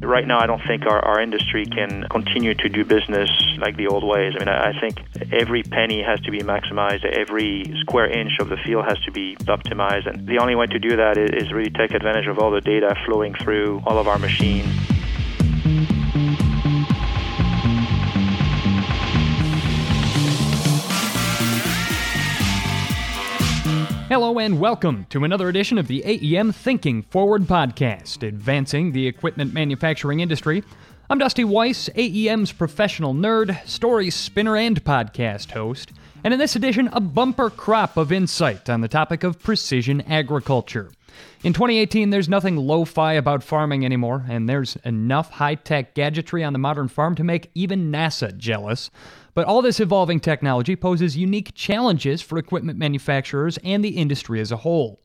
Right now, I don't think our, our industry can continue to do business like the old ways. I mean, I, I think every penny has to be maximized, every square inch of the field has to be optimized, and the only way to do that is, is really take advantage of all the data flowing through all of our machines. Hello and welcome to another edition of the AEM Thinking Forward podcast, advancing the equipment manufacturing industry. I'm Dusty Weiss, AEM's professional nerd, story spinner, and podcast host. And in this edition, a bumper crop of insight on the topic of precision agriculture. In 2018, there's nothing lo fi about farming anymore, and there's enough high tech gadgetry on the modern farm to make even NASA jealous. But all this evolving technology poses unique challenges for equipment manufacturers and the industry as a whole.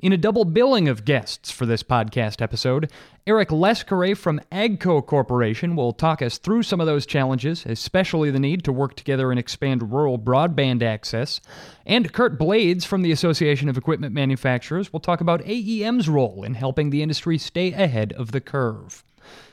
In a double billing of guests for this podcast episode, Eric Lescourret from AGCO Corporation will talk us through some of those challenges, especially the need to work together and expand rural broadband access. And Curt Blades from the Association of Equipment Manufacturers will talk about AEM's role in helping the industry stay ahead of the curve.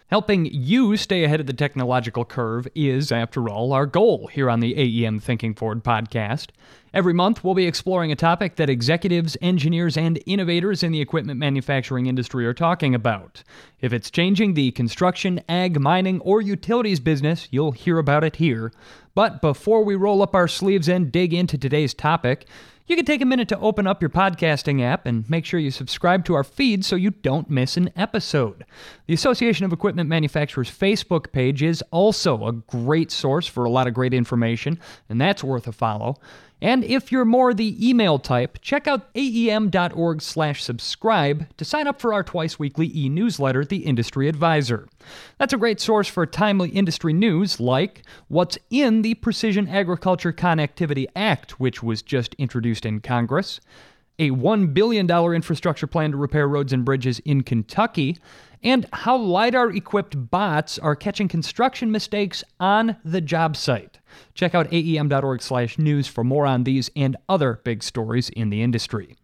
Helping you stay ahead of the technological curve is, after all, our goal here on the AEM Thinking Forward podcast. Every month, we'll be exploring a topic that executives, engineers, and innovators in the equipment manufacturing industry are talking about. If it's changing the construction, ag, mining, or utilities business, you'll hear about it here. But before we roll up our sleeves and dig into today's topic, you can take a minute to open up your podcasting app and make sure you subscribe to our feed so you don't miss an episode. The Association of Equipment Manufacturers Facebook page is also a great source for a lot of great information, and that's worth a follow. And if you're more the email type, check out aem.org/subscribe to sign up for our twice weekly e-newsletter, The Industry Advisor. That's a great source for timely industry news like what's in the Precision Agriculture Connectivity Act, which was just introduced in Congress, a $1 billion infrastructure plan to repair roads and bridges in Kentucky, and how LiDAR equipped bots are catching construction mistakes on the job site. Check out aem.org/news for more on these and other big stories in the industry.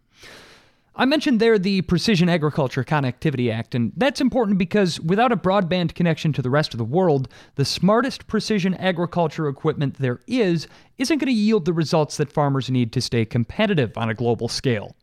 I mentioned there the Precision Agriculture Connectivity Act, and that's important because without a broadband connection to the rest of the world, the smartest precision agriculture equipment there is isn't going to yield the results that farmers need to stay competitive on a global scale.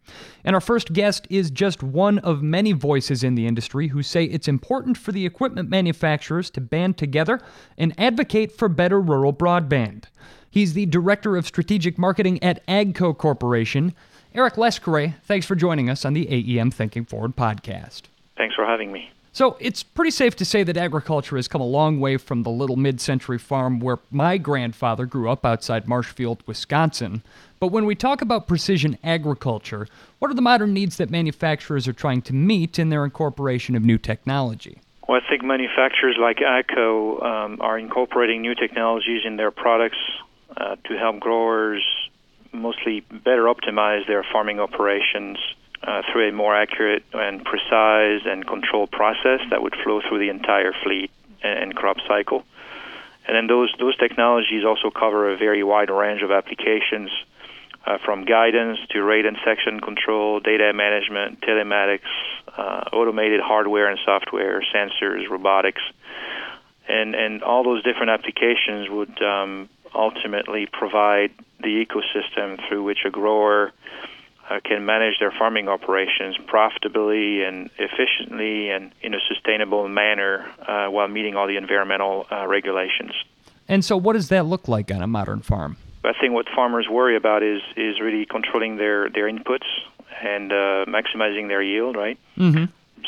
And our first guest is just one of many voices in the industry who say it's important for the equipment manufacturers to band together and advocate for better rural broadband. He's the Director of Strategic Marketing at AGCO Corporation. Eric Lescourret, thanks for joining us on the AEM Thinking Forward podcast. Thanks for having me. So, it's pretty safe to say that agriculture has come a long way from the little mid century farm where my grandfather grew up outside Marshfield, Wisconsin. But when we talk about precision agriculture, what are the modern needs that manufacturers are trying to meet in their incorporation of new technology? Well, I think manufacturers like AGCO um, are incorporating new technologies in their products uh, to help growers mostly better optimize their farming operations uh, through a more accurate and precise and controlled process that would flow through the entire fleet and, crop cycle. And then those those technologies also cover a very wide range of applications, uh, from guidance to rate and section control, data management, telematics, uh, automated hardware and software, sensors, robotics, and and all those different applications would um, ultimately provide the ecosystem through which a grower uh, can manage their farming operations profitably and efficiently and in a sustainable manner uh, while meeting all the environmental uh, regulations. And so, what does that look like on a modern farm? I think what farmers worry about is is really controlling their their inputs and uh, maximizing their yield, right? Mm-hmm.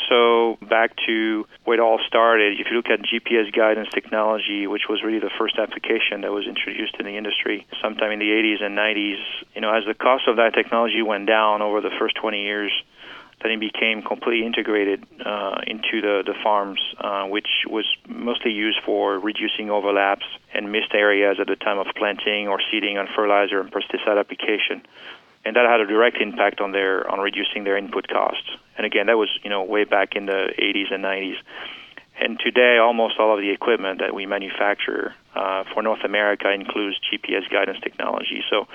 So back to where it all started, if you look at GPS guidance technology, which was really the first application that was introduced in the industry sometime in the 80s and 90s, you know, as the cost of that technology went down over the first 20 years, then it became completely integrated uh, into the, the farms, uh, which was mostly used for reducing overlaps and missed areas at the time of planting or seeding on fertilizer and pesticide application and that had a direct impact on their on reducing their input costs. And again, that was you know way back in the 80s and 90s. And today, almost all of the equipment that we manufacture uh, for North America includes GPS guidance technology. So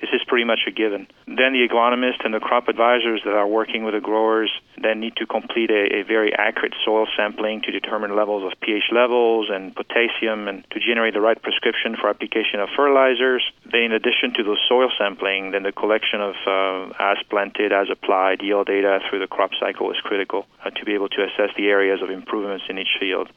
this is pretty much a given. Then the agronomists and the crop advisors that are working with the growers then need to complete a, a, very accurate soil sampling to determine levels of pH levels and potassium and to generate the right prescription for application of fertilizers. Then, in addition to the soil sampling, then the collection of uh, as planted, as applied yield data through the crop cycle is critical uh, to be able to assess the areas of improvements in each field.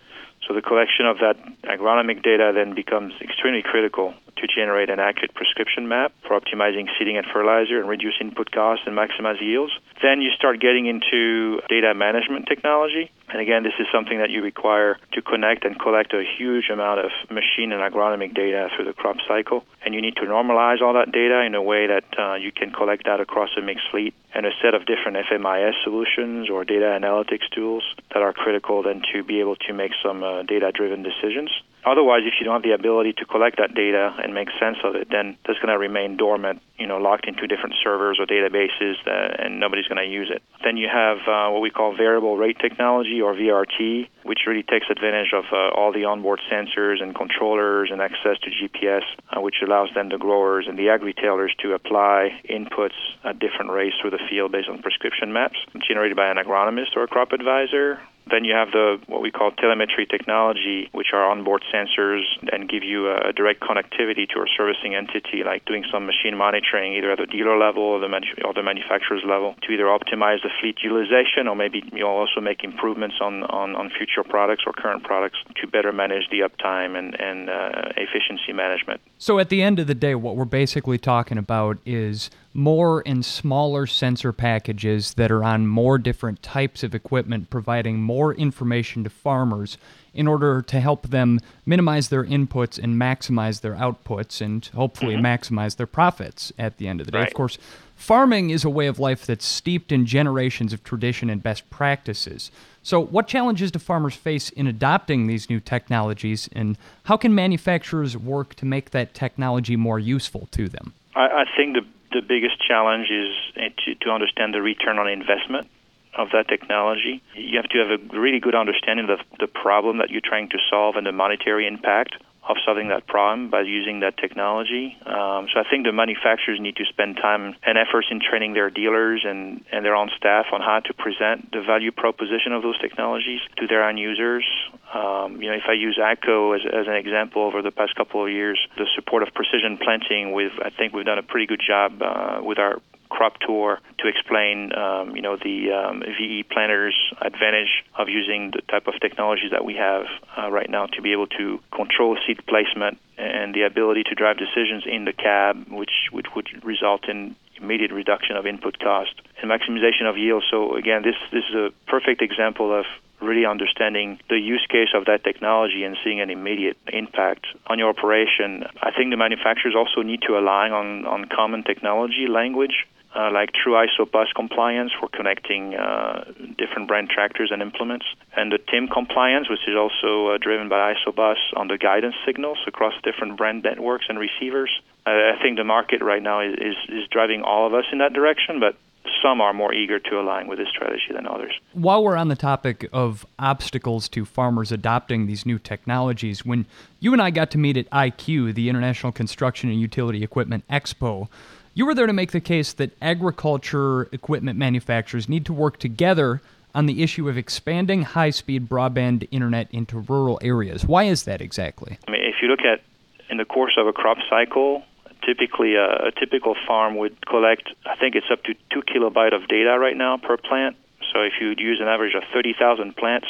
So the collection of that agronomic data then becomes extremely critical to generate an accurate prescription map for optimizing seeding and fertilizer and reduce input costs and maximize yields. Then you start getting into data management technology. And again, this is something that you require to connect and collect a huge amount of machine and agronomic data through the crop cycle. And you need to normalize all that data in a way that uh, you can collect that across a mixed fleet and a set of different FMIS solutions or data analytics tools that are critical then to be able to make some uh, data driven decisions. Otherwise, if you don't have the ability to collect that data and make sense of it, then that's going to remain dormant, you know, locked into different servers or databases, that, and nobody's going to use it. Then you have uh, what we call variable rate technology or VRT, which really takes advantage of uh, all the onboard sensors and controllers and access to GPS, uh, which allows then the growers and the ag-retailers to apply inputs at different rates through the field based on prescription maps generated by an agronomist or a crop advisor then you have the what we call telemetry technology, which are onboard sensors and give you a direct connectivity to a servicing entity, like doing some machine monitoring either at the dealer level or the, manu- or the manufacturer's level to either optimize the fleet utilization or maybe you'll also make improvements on, on, on future products or current products to better manage the uptime and, and uh, efficiency management. So at the end of the day, what we're basically talking about is more and smaller sensor packages that are on more different types of equipment, providing more information to farmers in order to help them minimize their inputs and maximize their outputs and hopefully mm-hmm. maximize their profits at the end of the day. Right. Of course, farming is a way of life that's steeped in generations of tradition and best practices. So, what challenges do farmers face in adopting these new technologies, and how can manufacturers work to make that technology more useful to them? I, I think the the biggest challenge is eh, to, to understand the return on investment of that technology. You have to have a really good understanding of the problem that you're trying to solve and the monetary impact of solving that problem by using that technology. Um, so I think the manufacturers need to spend time and efforts in training their dealers and, and their own staff on how to present the value proposition of those technologies to their end users. Um, you know, if I use AGCO as, as an example over the past couple of years, the support of precision planting, with I think we've done a pretty good job uh, with our crop tour to explain, um, you know, the um, VE planters' advantage of using the type of technologies that we have uh, right now to be able to control seed placement and the ability to drive decisions in the cab, which, which would result in immediate reduction of input cost and maximization of yield. So again, this this is a perfect example of really understanding the use case of that technology and seeing an immediate impact on your operation. I think the manufacturers also need to align on, on common technology language uh, like true ISO bus compliance for connecting uh, different brand tractors and implements, and the TIM compliance, which is also uh, driven by ISO bus on the guidance signals across different brand networks and receivers. I think the market right now is, is, is driving all of us in that direction, but some are more eager to align with this strategy than others. While we're on the topic of obstacles to farmers adopting these new technologies, when you and I got to meet at ICUEE, the International Construction and Utility Equipment Expo, you were there to make the case that agriculture equipment manufacturers need to work together on the issue of expanding high speed broadband internet into rural areas. Why is that exactly? I mean, if you look at in the course of a crop cycle, typically a, a typical farm would collect, I think it's up to two kilobyte of data right now per plant. So if you use an average of 30,000 plants,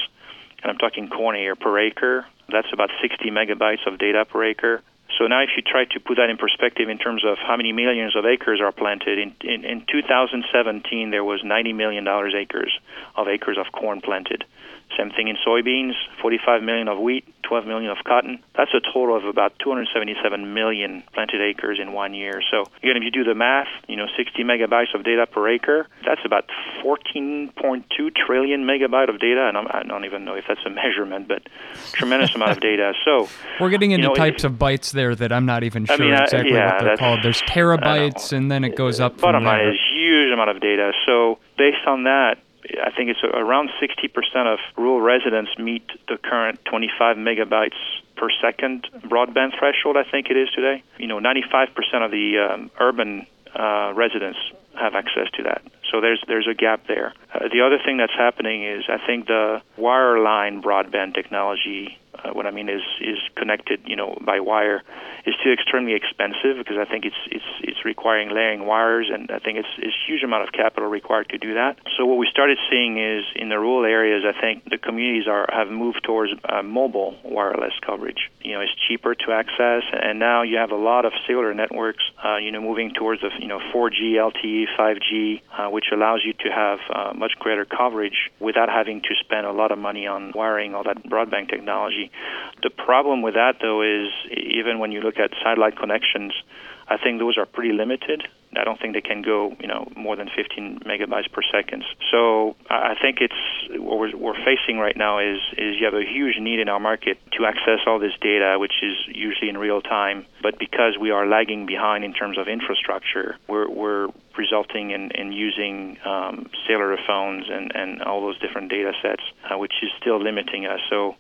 and I'm talking corn here per acre, that's about 60 megabytes of data per acre. So now, if you try to put that in perspective in terms of how many millions of acres are planted, in, in, in 2017 there was 90 million dollars acres of acres of corn planted. Same thing in soybeans, 45 million of wheat, 12 million of cotton. That's a total of about 277 million planted acres in one year. So again, if you do the math, you know, 60 megabytes of data per acre, that's about 14.2 trillion megabyte of data. And I'm, I do not even know if that's a measurement, but tremendous amount of data. So we're getting into you know, types of bytes there that I'm not even sure I mean, exactly yeah, what they're called. There's terabytes, and then it goes up. To the bottom line is a huge amount of data. So based on that, I think it's around 60% of rural residents meet the current 25 megabytes per second broadband threshold, I think it is today. You know, 95% of the um, urban uh, residents have access to that. So there's there's a gap there. Uh, the other thing that's happening is I think the wireline broadband technology uh, what I mean is is connected, you know, by wire, is still extremely expensive because I think it's it's it's requiring layering wires, and I think it's it's huge amount of capital required to do that. So what we started seeing is in the rural areas, I think the communities are have moved towards uh, mobile wireless coverage. You know, it's cheaper to access, and now you have a lot of cellular networks, uh, you know, moving towards the you know 4G, LTE, 5G, uh, which allows you to have uh, much greater coverage without having to spend a lot of money on wiring all that broadband technology. The problem with that, though, is even when you look at satellite connections, I think those are pretty limited. I don't think they can go, you know, more than 15 megabytes per second. So I think it's what we're, we're facing right now is is you have a huge need in our market to access all this data, which is usually in real time. But because we are lagging behind in terms of infrastructure, we're we're resulting in, in using um, cellular phones and, and all those different data sets, uh, which is still limiting us. So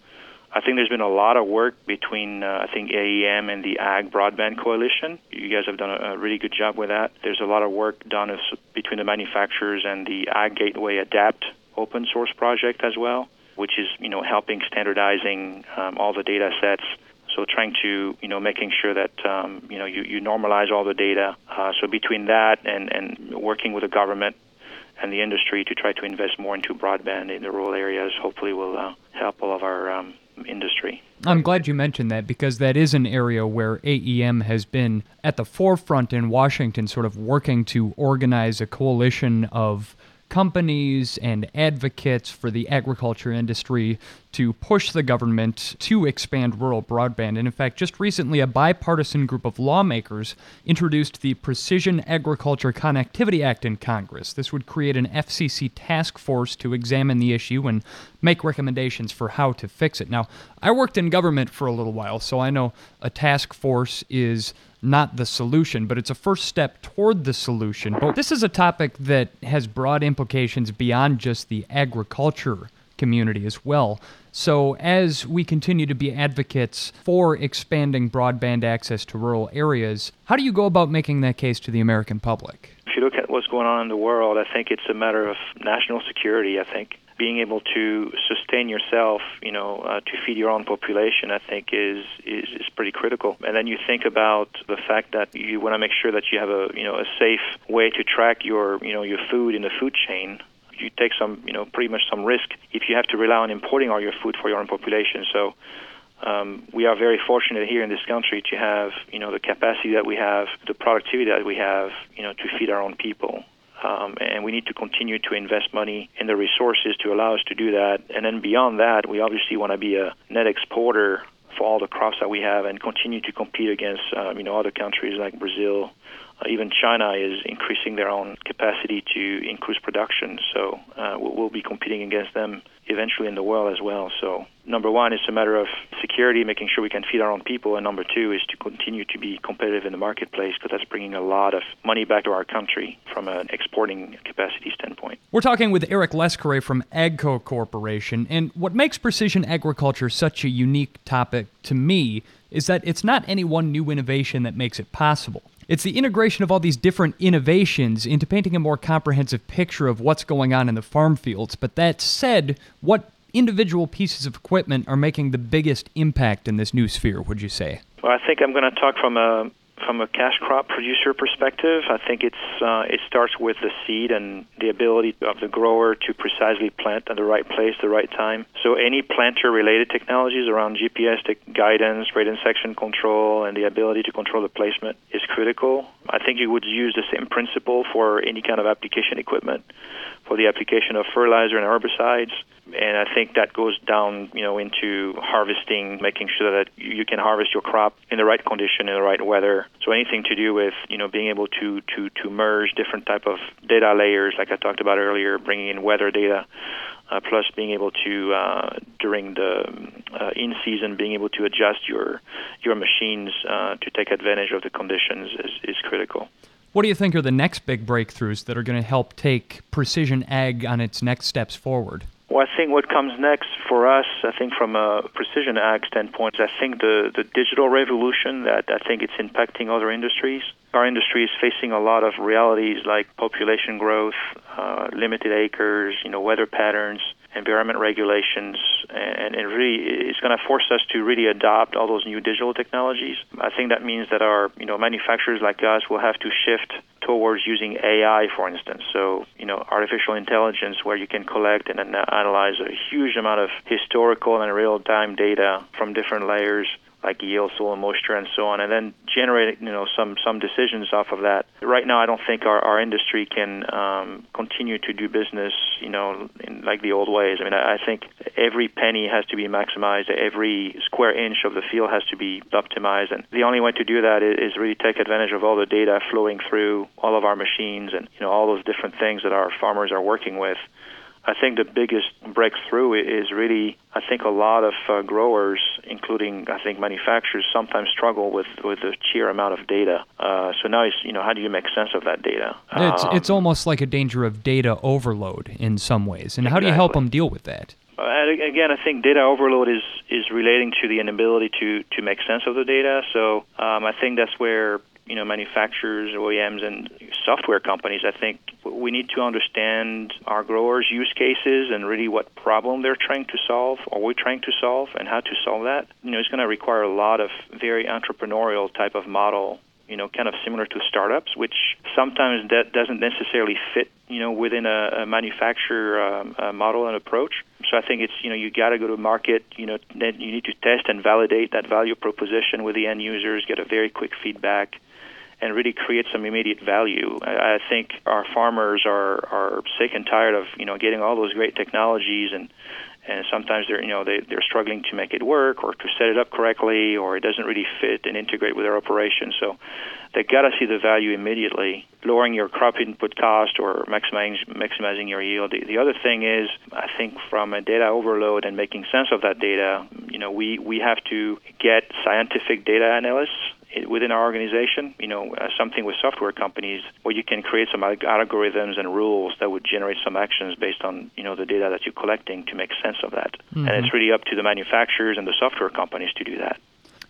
I think there's been a lot of work between, uh, I think, AEM and the Ag Broadband Coalition. You guys have done a, a really good job with that. There's a lot of work done as, between the manufacturers and the Ag Gateway Adapt open source project as well, which is, you know, helping standardizing um, all the data sets. So trying to, you know, making sure that, um, you know, you, you normalize all the data. Uh, so between that and, and working with the government and the industry to try to invest more into broadband in the rural areas, hopefully will uh, help all of our um, industry. I'm glad you mentioned that because that is an area where AEM has been at the forefront in Washington, sort of working to organize a coalition of companies and advocates for the agriculture industry to push the government to expand rural broadband. And in fact, just recently, a bipartisan group of lawmakers introduced the Precision Agriculture Connectivity Act in Congress. This would create an FCC task force to examine the issue and make recommendations for how to fix it. Now, I worked in government for a little while, so I know a task force is not the solution, but it's a first step toward the solution. But this is a topic that has broad implications beyond just the agriculture community as well. So, as we continue to be advocates for expanding broadband access to rural areas, how do you go about making that case to the American public? If you look at what's going on in the world, I think it's a matter of national security. I think being able to sustain yourself, you know, uh, to feed your own population, I think is, is is pretty critical. And then you think about the fact that you want to make sure that you have a you know a safe way to track your you know your food in the food chain. You take some you know pretty much some risk if you have to rely on importing all your food for your own population. So. Um, we are very fortunate here in this country to have, you know, the capacity that we have, the productivity that we have, you know, to feed our own people. Um, and we need to continue to invest money in the resources to allow us to do that. And then beyond that, we obviously want to be a net exporter for all the crops that we have and continue to compete against um, you know other countries like Brazil. Uh, even China is increasing their own capacity to increase production, so uh, we'll be competing against them eventually in the world as well. So number one is a matter of security, making sure we can feed our own people, and number two is to continue to be competitive in the marketplace because that's bringing a lot of money back to our country from an exporting capacity standpoint. We're talking with Eric Lescourret from AGCO Corporation, and what makes precision agriculture such a unique topic to me is that it's not any one new innovation that makes it possible. It's the integration of all these different innovations into painting a more comprehensive picture of what's going on in the farm fields. But that said, what individual pieces of equipment are making the biggest impact in this new sphere, would you say? Well, I think I'm going to talk from a from a cash crop producer perspective, I think it's uh, it starts with the seed and the ability of the grower to precisely plant at the right place, the right time. So any planter-related technologies around GPS guidance, rate and section control, and the ability to control the placement is critical. I think you would use the same principle for any kind of application equipment, for the application of fertilizer and herbicides and I think that goes down, you know, into harvesting, making sure that you can harvest your crop in the right condition, in the right weather. So anything to do with, you know, being able to to to merge different type of data layers, like I talked about earlier, bringing in weather data, uh, plus being able to uh, during the uh, in season being able to adjust your your machines uh, to take advantage of the conditions is, is critical. What do you think are the next big breakthroughs that are going to help take precision ag on its next steps forward? Well, I think what comes next for us, I think from a precision ag standpoint, I think the, the digital revolution that I think it's impacting other industries. Our industry is facing a lot of realities like population growth, uh, limited acres, you know, weather patterns, environment regulations, and it really it's going to force us to really adopt all those new digital technologies. I think that means that our you know manufacturers like us will have to shift towards using AI, for instance. So you know artificial intelligence, where you can collect and analyze a huge amount of historical and real-time data from different layers like yield, soil moisture, and so on, and then generate you know some some decisions off of that. Right now, I don't think our, our industry can um, continue to do business you know in like the old ways. I mean, I, I think every penny has to be maximized, every square inch of the field has to be optimized, and the only way to do that is, is really take advantage of all the data flowing through all of our machines and you know all those different things that our farmers are working with. I think the biggest breakthrough is really, I think a lot of uh, growers, including I think manufacturers, sometimes struggle with with the sheer amount of data. Uh, so now it's you know how do you make sense of that data? It's um, it's almost like a danger of data overload in some ways. And exactly. how do you help them deal with that? Uh, again, I think data overload is is relating to the inability to to make sense of the data. So um, I think that's where you know manufacturers, OEMs, and software companies. I think we need to understand our growers' use cases and really what problem they're trying to solve, or we're trying to solve, and how to solve that. You know, it's going to require a lot of very entrepreneurial type of model. You know, kind of similar to startups, which sometimes that doesn't necessarily fit. You know, within a, a manufacturer um, a model and approach. So I think it's you know you got to go to market. You know, then you need to test and validate that value proposition with the end users. Get a very quick feedback and really create some immediate value. I, I think our farmers are are sick and tired of you know getting all those great technologies and and sometimes they're you know they they're struggling to make it work or to set it up correctly or it doesn't really fit and integrate with their operation. So they got to see the value immediately, lowering your crop input cost or maximizing maximizing your yield. The, the other thing is, I think from a data overload and making sense of that data, you know, we we have to get scientific data analysts within our organization, you know, uh, something with software companies where you can create some algorithms and rules that would generate some actions based on, you know, the data that you're collecting to make sense of that. Mm-hmm. And it's really up to the manufacturers and the software companies to do that.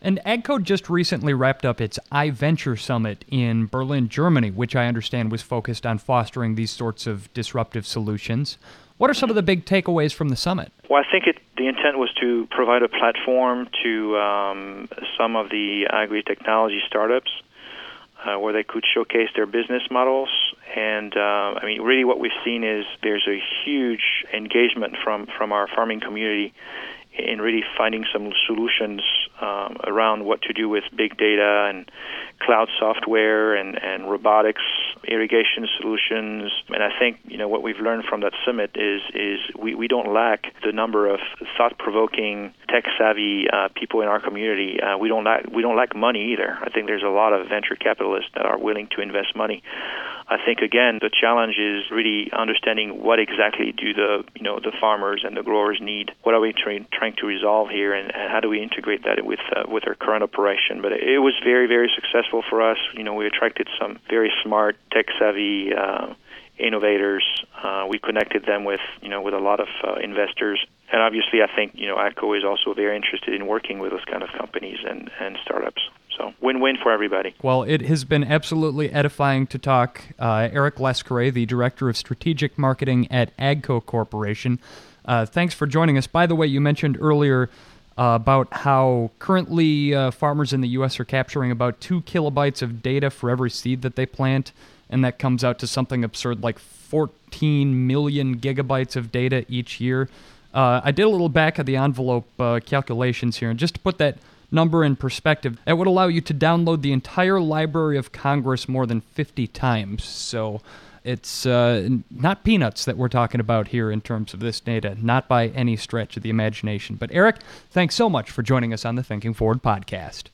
And AGCO just recently wrapped up its iVenture Summit in Berlin, Germany, which I understand was focused on fostering these sorts of disruptive solutions. What are some of the big takeaways from the summit? Well, I think it, the intent was to provide a platform to um, some of the agri technology startups uh, where they could showcase their business models. And uh, I mean, really, what we've seen is there's a huge engagement from from our farming community in really finding some solutions um, around what to do with big data and cloud software and, and robotics, irrigation solutions. And I think you know what we've learned from that summit is is we, we don't lack the number of thought-provoking, tech-savvy uh, people in our community. Uh, we don't lack we don't lack money either. I think there's a lot of venture capitalists that are willing to invest money. I think again the challenge is really understanding what exactly do the you know the farmers and the growers need. What are we trying trying to resolve here, and, and how do we integrate that with uh, with our current operation? But it, was very very successful for us. You know, we attracted some very smart, tech savvy. Uh, innovators. Uh, we connected them with you know with a lot of uh, investors, and obviously I think you know AGCO is also very interested in working with those kind of companies and, and startups. So win-win for everybody. Well, it has been absolutely edifying to talk. Uh, Eric Lescourret, the director of strategic marketing at AGCO Corporation. Uh, thanks for joining us. By the way, you mentioned earlier uh, about how currently uh, farmers in the U.S. are capturing about two kilobytes of data for every seed that they plant, and that comes out to something absurd like 14 million gigabytes of data each year. Uh, I did a little back of the envelope uh, calculations here, and just to put that number in perspective, that would allow you to download the entire Library of Congress more than 50 times. So it's uh, not peanuts that we're talking about here in terms of this data, not by any stretch of the imagination. But Eric, thanks so much for joining us on the Thinking Forward podcast.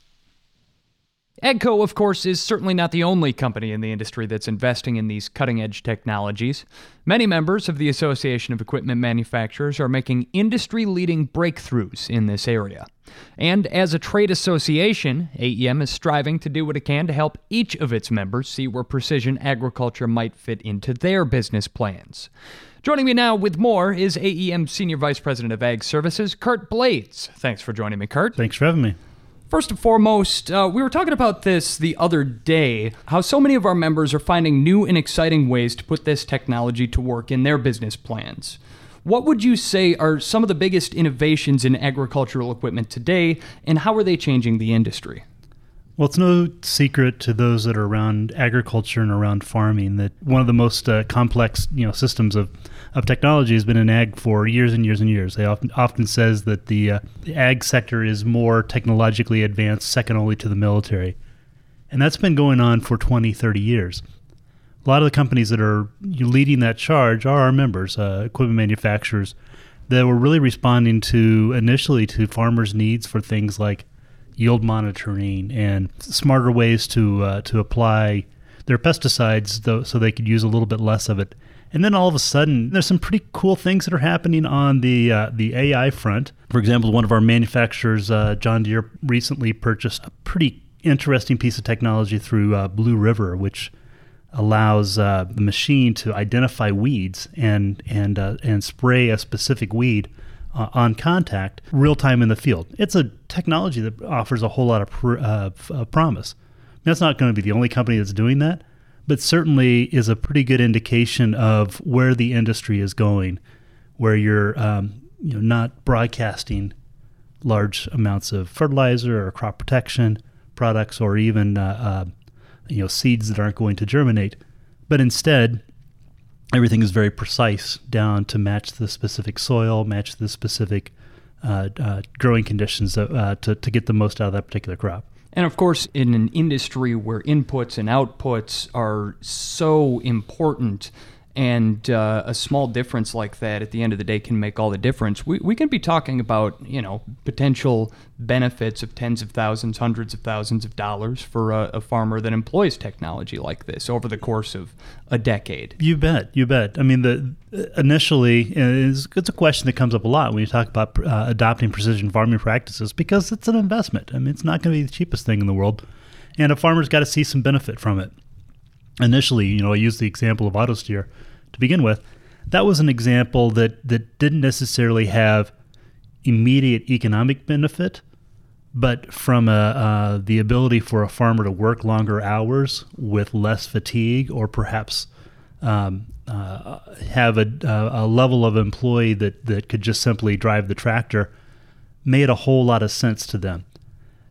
AGCO, of course, is certainly not the only company in the industry that's investing in these cutting edge technologies. Many members of the Association of Equipment Manufacturers are making industry leading breakthroughs in this area. And as a trade association, AEM is striving to do what it can to help each of its members see where precision agriculture might fit into their business plans. Joining me now with more is AEM Senior Vice President of Ag Services, Curt Blades. Thanks for joining me, Curt. Thanks for having me. First and foremost, uh, we were talking about this the other day how so many of our members are finding new and exciting ways to put this technology to work in their business plans. What would you say are some of the biggest innovations in agricultural equipment today, and how are they changing the industry? Well, it's no secret to those that are around agriculture and around farming that one of the most uh, complex, you know, systems of of technology has been in ag for years and years and years. They often often says that the, uh, the ag sector is more technologically advanced, second only to the military, and that's been going on for 20, 30 years. A lot of the companies that are leading that charge are our members, uh, equipment manufacturers, that were really responding to initially to farmers' needs for things like yield monitoring and smarter ways to uh, to apply their pesticides, though, so they could use a little bit less of it and then all of a sudden, there's some pretty cool things that are happening on the uh, the AI front. For example, one of our manufacturers, uh, John Deere, recently purchased a pretty interesting piece of technology through uh, Blue River, which allows uh, the machine to identify weeds and and uh, and spray a specific weed uh, on contact real time in the field. It's a technology that offers a whole lot of pr- promise. That's not going to be the only company that's doing that, but certainly is a pretty good indication of where the industry is going, where you're um, you know not broadcasting large amounts of fertilizer or crop protection products or even uh, uh, you know seeds that aren't going to germinate, but instead everything is very precise down to match the specific soil, match the specific uh, uh growing conditions uh, to, to get the most out of that particular crop. And of course, in an industry where inputs and outputs are so important, and uh, a small difference like that at the end of the day can make all the difference. We, we can be talking about you know potential benefits of tens of thousands, hundreds of thousands of dollars for a, a, farmer that employs technology like this over the course of a decade. You bet, you bet. I mean, the initially it's, it's a question that comes up a lot when you talk about uh, adopting precision farming practices because it's an investment. I mean, it's not going to be the cheapest thing in the world, and a farmer's got to see some benefit from it initially, you know, I used the example of AutoSteer to begin with. That was an example that, that didn't necessarily have immediate economic benefit, but from a, uh, the ability for a farmer to work longer hours with less fatigue, or perhaps um, uh, have a, a, level of employee that, that could just simply drive the tractor, made a whole lot of sense to them.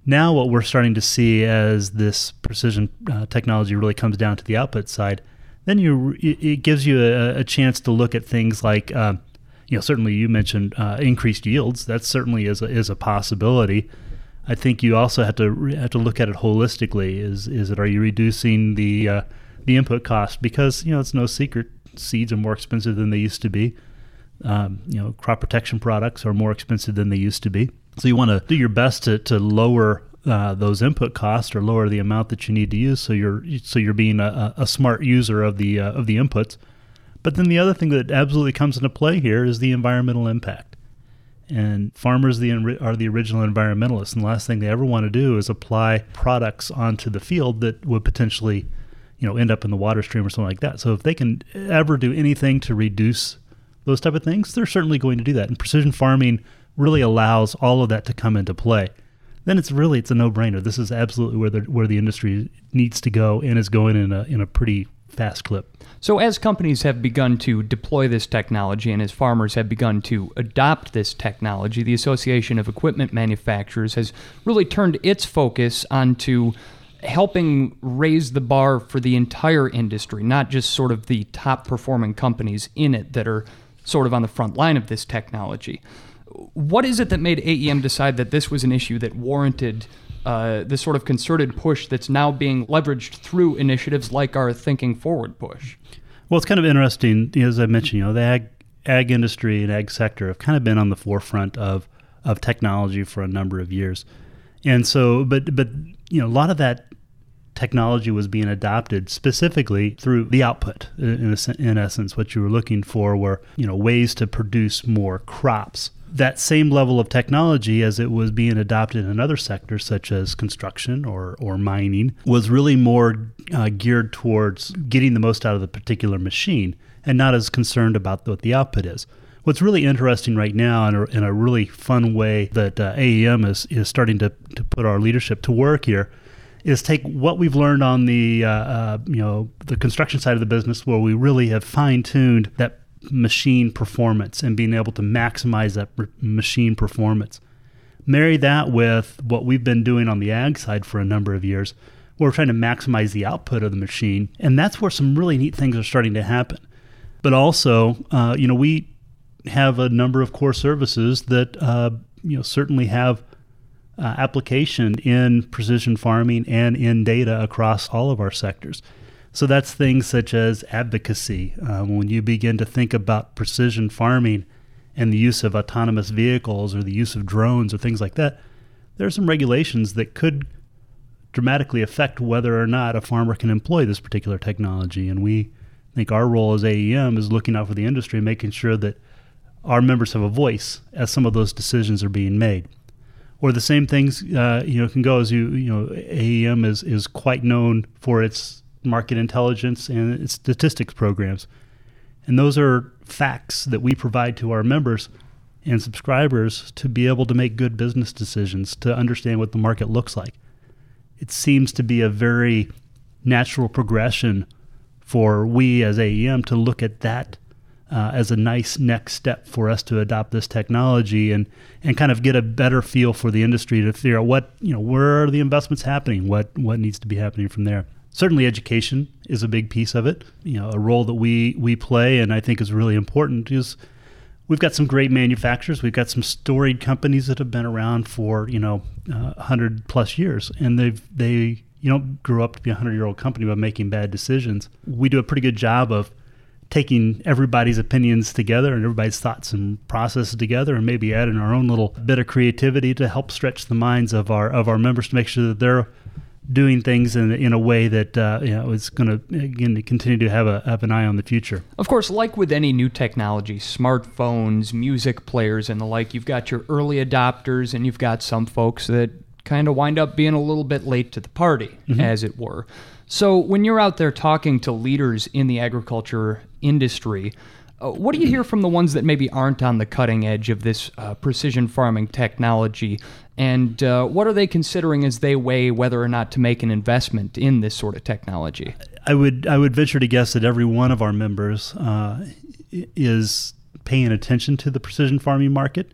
Now, what we're starting to see as this precision uh, technology really comes down to the output side, then you it gives you a, a chance to look at things like, uh, you know, certainly you mentioned uh, increased yields. That certainly is a, is a possibility. I think you also have to have to look at it holistically. Is is it are you reducing the uh, the input cost because you know it's no secret seeds are more expensive than they used to be. Um, you know, crop protection products are more expensive than they used to be. So you want to do your best to, to lower uh, those input costs or lower the amount that you need to use. So you're so you're being a, a smart user of the uh, of the inputs. But then the other thing that absolutely comes into play here is the environmental impact. And farmers are the original environmentalists, and the last thing they ever want to do is apply products onto the field that would potentially, you know, end up in the water stream or something like that. So if they can ever do anything to reduce those type of things, they're certainly going to do that. And precision farming really allows all of that to come into play. Then it's really it's a no-brainer. This is absolutely where the where the industry needs to go and is going in a in a pretty fast clip. So, as companies have begun to deploy this technology and as farmers have begun to adopt this technology, the Association of Equipment Manufacturers has really turned its focus onto helping raise the bar for the entire industry, not just sort of the top performing companies in it that are sort of on the front line of this technology what is it that made AEM decide that this was an issue that warranted uh, this sort of concerted push that's now being leveraged through initiatives like our Thinking Forward push? Well, it's kind of interesting, as I mentioned, you know, the ag, ag industry and ag sector have kind of been on the forefront of, of technology for a number of years. And so, but, but, you know, a lot of that technology was being adopted specifically through the output. In, in essence, what you were looking for were you know ways to produce more crops. That same level of technology, as it was being adopted in other sectors such as construction or, or mining, was really more uh, geared towards getting the most out of the particular machine and not as concerned about what the output is. What's really interesting right now, in a, in a really fun way that uh, AEM is, is starting to, to put our leadership to work here, is take what we've learned on the uh, uh, you know the construction side of the business, where we really have fine tuned that machine performance and being able to maximize that machine performance. Marry that with what we've been doing on the ag side for a number of years, where we're trying to maximize the output of the machine, and that's where some really neat things are starting to happen. But also, uh, you know, we have a number of core services that uh, you know certainly have uh, application in precision farming and in data across all of our sectors. So that's things such as advocacy. Um, when you begin to think about precision farming and the use of autonomous vehicles or the use of drones or things like that, there are some regulations that could dramatically affect whether or not a farmer can employ this particular technology. And we think our role as AEM is looking out for the industry making sure that our members have a voice as some of those decisions are being made or the same things uh, you know can go as you you know AEM is is quite known for its market intelligence and statistics programs, and those are facts that we provide to our members and subscribers to be able to make good business decisions to understand what the market looks like. It seems to be a very natural progression for we as AEM to look at that uh, as a nice next step for us to adopt this technology and and kind of get a better feel for the industry to figure out what you know where are the investments happening, what what needs to be happening from there. Certainly, education is a big piece of it. You know, a role that we we play and I think is really important is we've got some great manufacturers. We've got some storied companies that have been around for you know uh, hundred plus years, and they've they you know grew up to be a hundred year old company by making bad decisions. We do a pretty good job of taking everybody's opinions together and everybody's thoughts and processes together and maybe adding our own little bit of creativity to help stretch the minds of our of our members to make sure that they're doing things in, in a way that uh, you know is going to again continue to have a have an eye on the future. Of course, like with any new technology, smartphones, music players, and the like, you've got your early adopters, and you've got some folks that kind of wind up being a little bit late to the party, mm-hmm. as it were. So, when you're out there talking to leaders in the agriculture industry, uh, what do you hear from the ones that maybe aren't on the cutting edge of this uh, precision farming technology? And uh, what are they considering as they weigh whether or not to make an investment in this sort of technology? I would I would venture to guess that every one of our members uh, is paying attention to the precision farming market,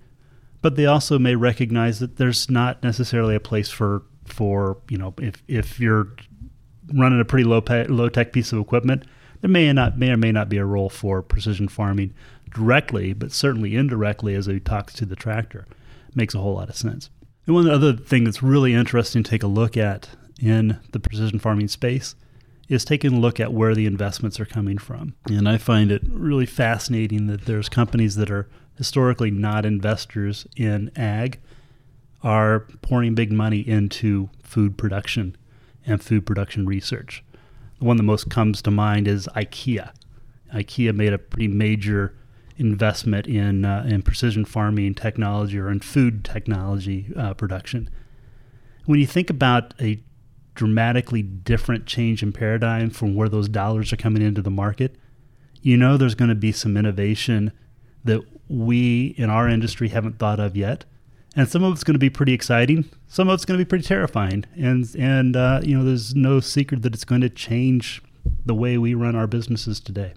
but they also may recognize that there's not necessarily a place for for you know if if you're running a pretty low pay, low tech piece of equipment, there may or not may or may not be a role for precision farming directly, but certainly indirectly as it talks to the tractor. Makes a whole lot of sense. And one other thing that's really interesting to take a look at in the precision farming space is taking a look at where the investments are coming from. And I find it really fascinating that there's companies that are historically not investors in ag are pouring big money into food production and food production research. The one that most comes to mind is IKEA. IKEA made a pretty major investment in uh, in precision farming technology or in food technology uh, production. When you think about a dramatically different change in paradigm from where those dollars are coming into the market, you know there's going to be some innovation that we in our industry haven't thought of yet and some of it's going to be pretty exciting. Some of it's going to be pretty terrifying, and and uh, you know, there's no secret that it's going to change the way we run our businesses today.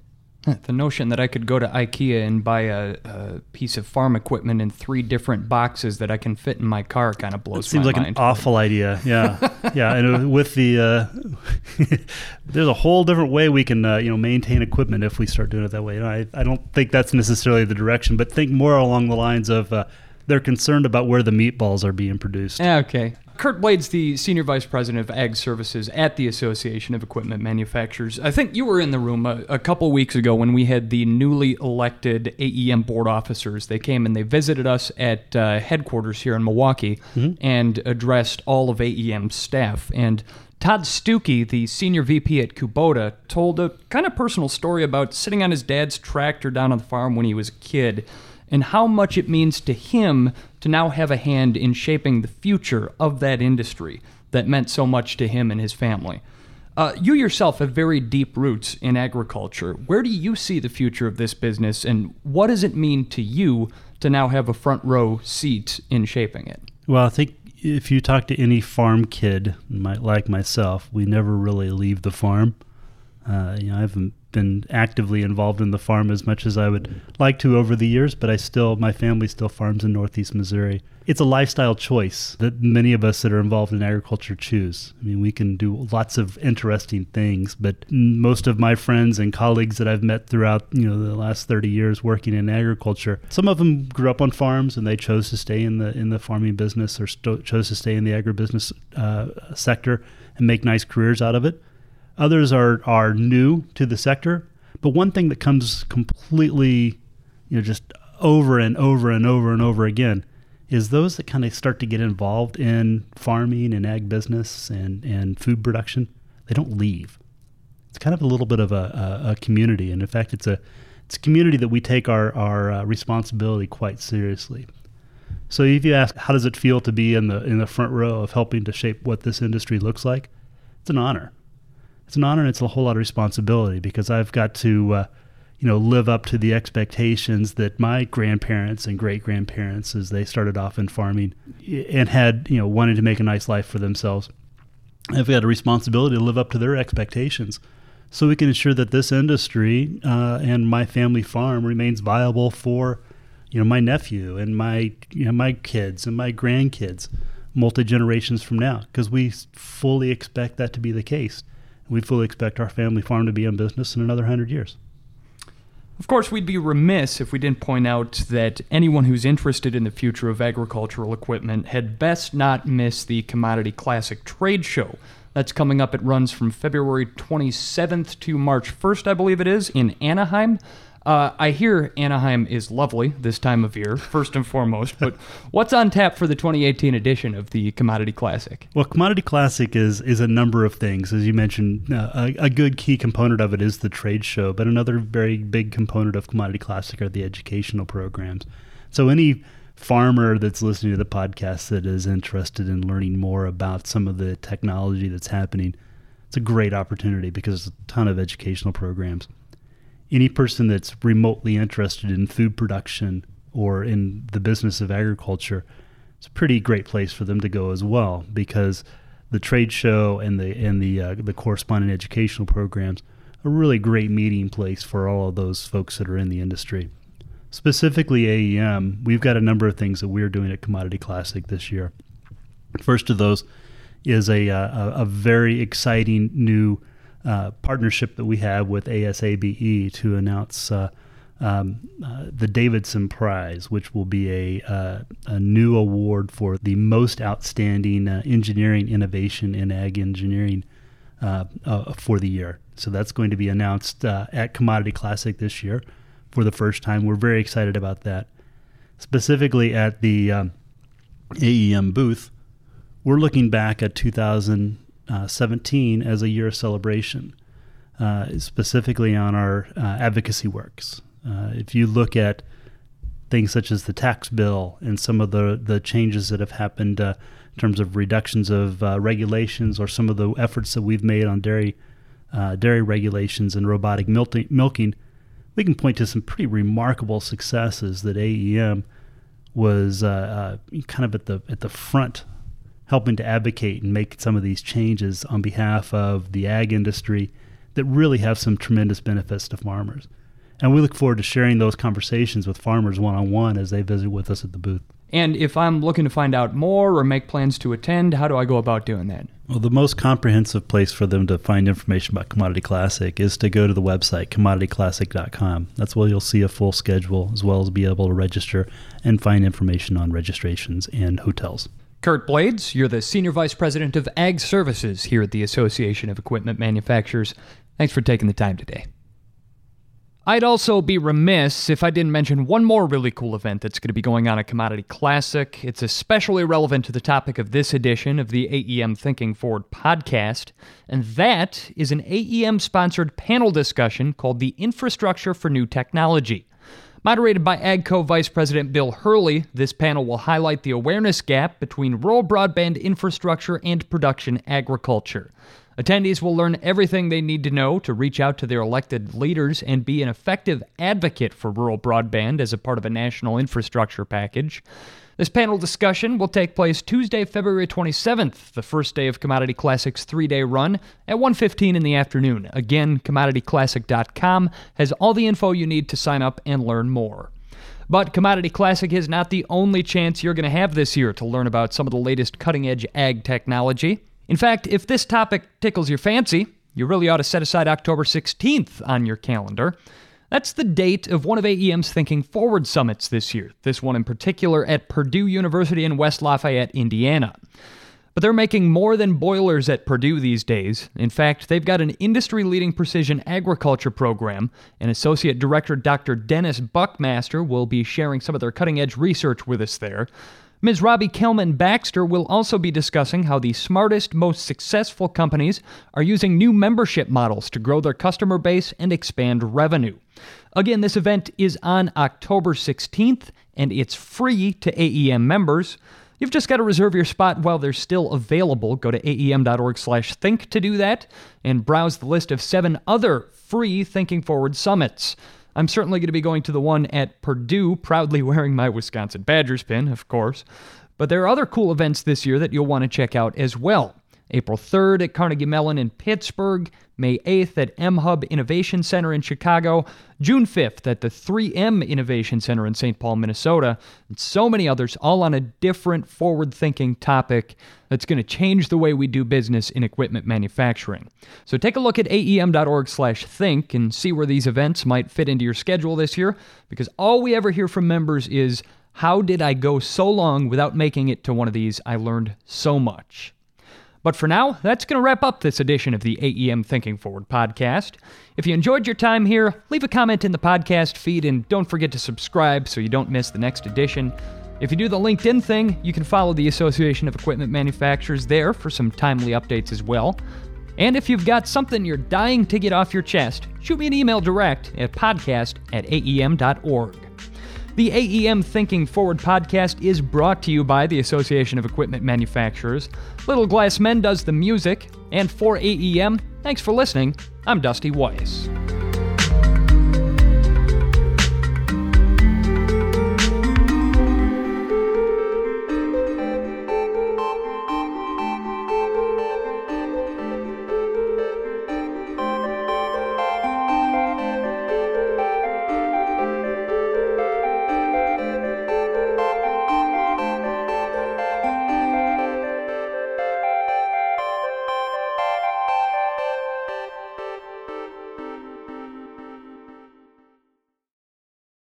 The notion that I could go to IKEA and buy a, a, piece of farm equipment in three different boxes that I can fit in my car kind of blows. It seems like mind. an awful idea. Yeah, yeah. And with the uh, there's a whole different way we can uh, you know maintain equipment if we start doing it that way. You know, I I don't think that's necessarily the direction, but think more along the lines of uh, they're concerned about where the meatballs are being produced. Yeah, okay. Curt Blades the Senior Vice President of Ag Services at the Association of Equipment Manufacturers. I think you were in the room a, a, couple weeks ago when we had the newly elected AEM board officers. They came and they visited us at uh, headquarters here in Milwaukee mm-hmm. and addressed all of AEM's staff. And Todd Stucke, the senior VP at Kubota, told a kind of personal story about sitting on his dad's tractor down on the farm when he was a kid and how much it means to him to now have a hand in shaping the future of that industry that meant so much to him and his family. Uh, you yourself have very deep roots in agriculture. Where do you see the future of this business, and what does it mean to you to now have a front row seat in shaping it? Well, I think if you talk to any farm kid, like myself, we never really leave the farm. Uh, you know, I haven't been actively involved in the farm as much as I would like to over the years, but I still, my family still farms in Northeast Missouri. It's a lifestyle choice that many of us that are involved in agriculture choose. I mean, we can do lots of interesting things, but most of my friends and colleagues that I've met throughout, you know, the last 30 years working in agriculture, some of them grew up on farms and they chose to stay in the in the farming business or st- chose to stay in the agribusiness uh, sector and make nice careers out of it. Others are are new to the sector, but one thing that comes completely, you know, just over and over and over and over again is those that kind of start to get involved in farming and ag business and, and food production, they don't leave. It's kind of a little bit of a, a, a community, and in fact, it's a it's a community that we take our our uh, responsibility quite seriously. So if you ask, how does it feel to be in the in the front row of helping to shape what this industry looks like? It's an honor it's an honor and it's a whole lot of responsibility because I've got to, uh, you know, live up to the expectations that my grandparents and great grandparents, as they started off in farming and had, you know, wanted to make a nice life for themselves. I've got a responsibility to live up to their expectations so we can ensure that this industry uh, and my family farm remains viable for you know my nephew and my you know my kids and my grandkids multi generations from now because we fully expect that to be the case we fully expect our family farm to be in business in another 100 years. Of course, we'd be remiss if we didn't point out that anyone who's interested in the future of agricultural equipment had best not miss the Commodity Classic Trade Show. That's coming up. It runs from February 27th to March 1st, I believe it is, in Anaheim. Uh, I hear Anaheim is lovely this time of year, first and foremost. But what's on tap for the 2018 edition of the Commodity Classic? Well, Commodity Classic is is a number of things, as you mentioned. Uh, a, a, good key component of it is the trade show, but another very big component of Commodity Classic are the educational programs. So any farmer that's listening to the podcast that is interested in learning more about some of the technology that's happening, it's a great opportunity because there's a ton of educational programs any person that's remotely interested in food production or in the business of agriculture, it's a pretty great place for them to go as well because the trade show and the and the uh, the corresponding educational programs are a really great meeting place for all of those folks that are in the industry. Specifically AEM, we've got a number of things that we're doing at Commodity Classic this year. First of those is a, uh, a, a very exciting new uh, partnership that we have with ASABE to announce uh, um, uh, the Davidson Prize, which will be a, uh, a new award for the most outstanding uh, engineering innovation in ag engineering for the year. So that's going to be announced at Commodity Classic this year for the first time. We're very excited about that. Specifically at the um, AEM booth, we're looking back at 2000 uh, 17 as a year of celebration, uh, specifically on our uh, advocacy works. Uh, if you look at things such as the tax bill and some of the, the changes that have happened in terms of reductions of regulations or some of the efforts that we've made on dairy dairy regulations and robotic milking, we can point to some pretty remarkable successes that AEM was uh, uh, kind of at the at the front helping to advocate and make some of these changes on behalf of the ag industry that really have some tremendous benefits to farmers. And we look forward to sharing those conversations with farmers one on one as they visit with us at the booth. And if I'm looking to find out more or make plans to attend, how do I go about doing that? Well, the most comprehensive place for them to find information about Commodity Classic is to go to the website, commodityclassic.com. That's where you'll see a full schedule as well as be able to register and find information on registrations and hotels. Curt Blades. You're the Senior Vice President of Ag Services here at the Association of Equipment Manufacturers. Thanks for taking the time today. I'd also be remiss if I didn't mention one more really cool event that's going to be going on at Commodity Classic. It's especially relevant to the topic of this edition of the AEM Thinking Forward podcast, and that is an AEM sponsored panel discussion called The Infrastructure for New Technology. Moderated by AGCO Vice President Bill Hurley, this panel will highlight the awareness gap between rural broadband infrastructure and production agriculture. Attendees will learn everything they need to know to reach out to their elected leaders and be an effective advocate for rural broadband as a part of a national infrastructure package. This panel discussion will take place Tuesday, February 27th, the first day of Commodity Classic's three-day run at 1:15 in the afternoon. Again, commodityclassic.com has all the info you need to sign up and learn more. But Commodity Classic is not the only chance you're going to have this year to learn about some of the latest cutting-edge ag technology. In fact, if this topic tickles your fancy, you really ought to set aside October 16th on your calendar. That's the date of one of AEM's Thinking Forward summits this year, this one in particular at Purdue University in West Lafayette, Indiana. But they're making more than boilers at Purdue these days. In fact, they've got an industry leading precision agriculture program, and Associate Director Dr. Dennis Buckmaster will be sharing some of their cutting edge research with us there. Ms. Robbie Kellman Baxter will also be discussing how the smartest, most successful companies are using new membership models to grow their customer base and expand revenue. Again, this event is on October 16th and it's free to AEM members. You've just got to reserve your spot while they're still available. Go to aem.org/think to do that and browse the list of 7 other free Thinking Forward summits. I'm certainly going to be going to the one at Purdue, proudly wearing my Wisconsin Badgers pin, of course. But there are other cool events this year that you'll want to check out as well. April 3rd at Carnegie Mellon in Pittsburgh, May 8th at M Hub Innovation Center in Chicago, June 5th at the 3M Innovation Center in St. Paul, Minnesota, and so many others, all on a different forward thinking topic that's going to change the way we do business in equipment manufacturing. So take a look at aem.org/think and see where these events might fit into your schedule this year because all we ever hear from members is how did I go so long without making it to one of these? I learned so much. But for now, that's going to wrap up this edition of the AEM Thinking Forward podcast. If you enjoyed your time here, leave a comment in the podcast feed and don't forget to subscribe so you don't miss the next edition. If you do the LinkedIn thing, you can follow the Association of Equipment Manufacturers there for some timely updates as well. And if you've got something you're dying to get off your chest, shoot me an email direct at podcast at aem.org. The AEM Thinking Forward podcast is brought to you by the Association of Equipment Manufacturers. Little Glass Men does the music. And for AEM, thanks for listening. I'm Dusty Weiss.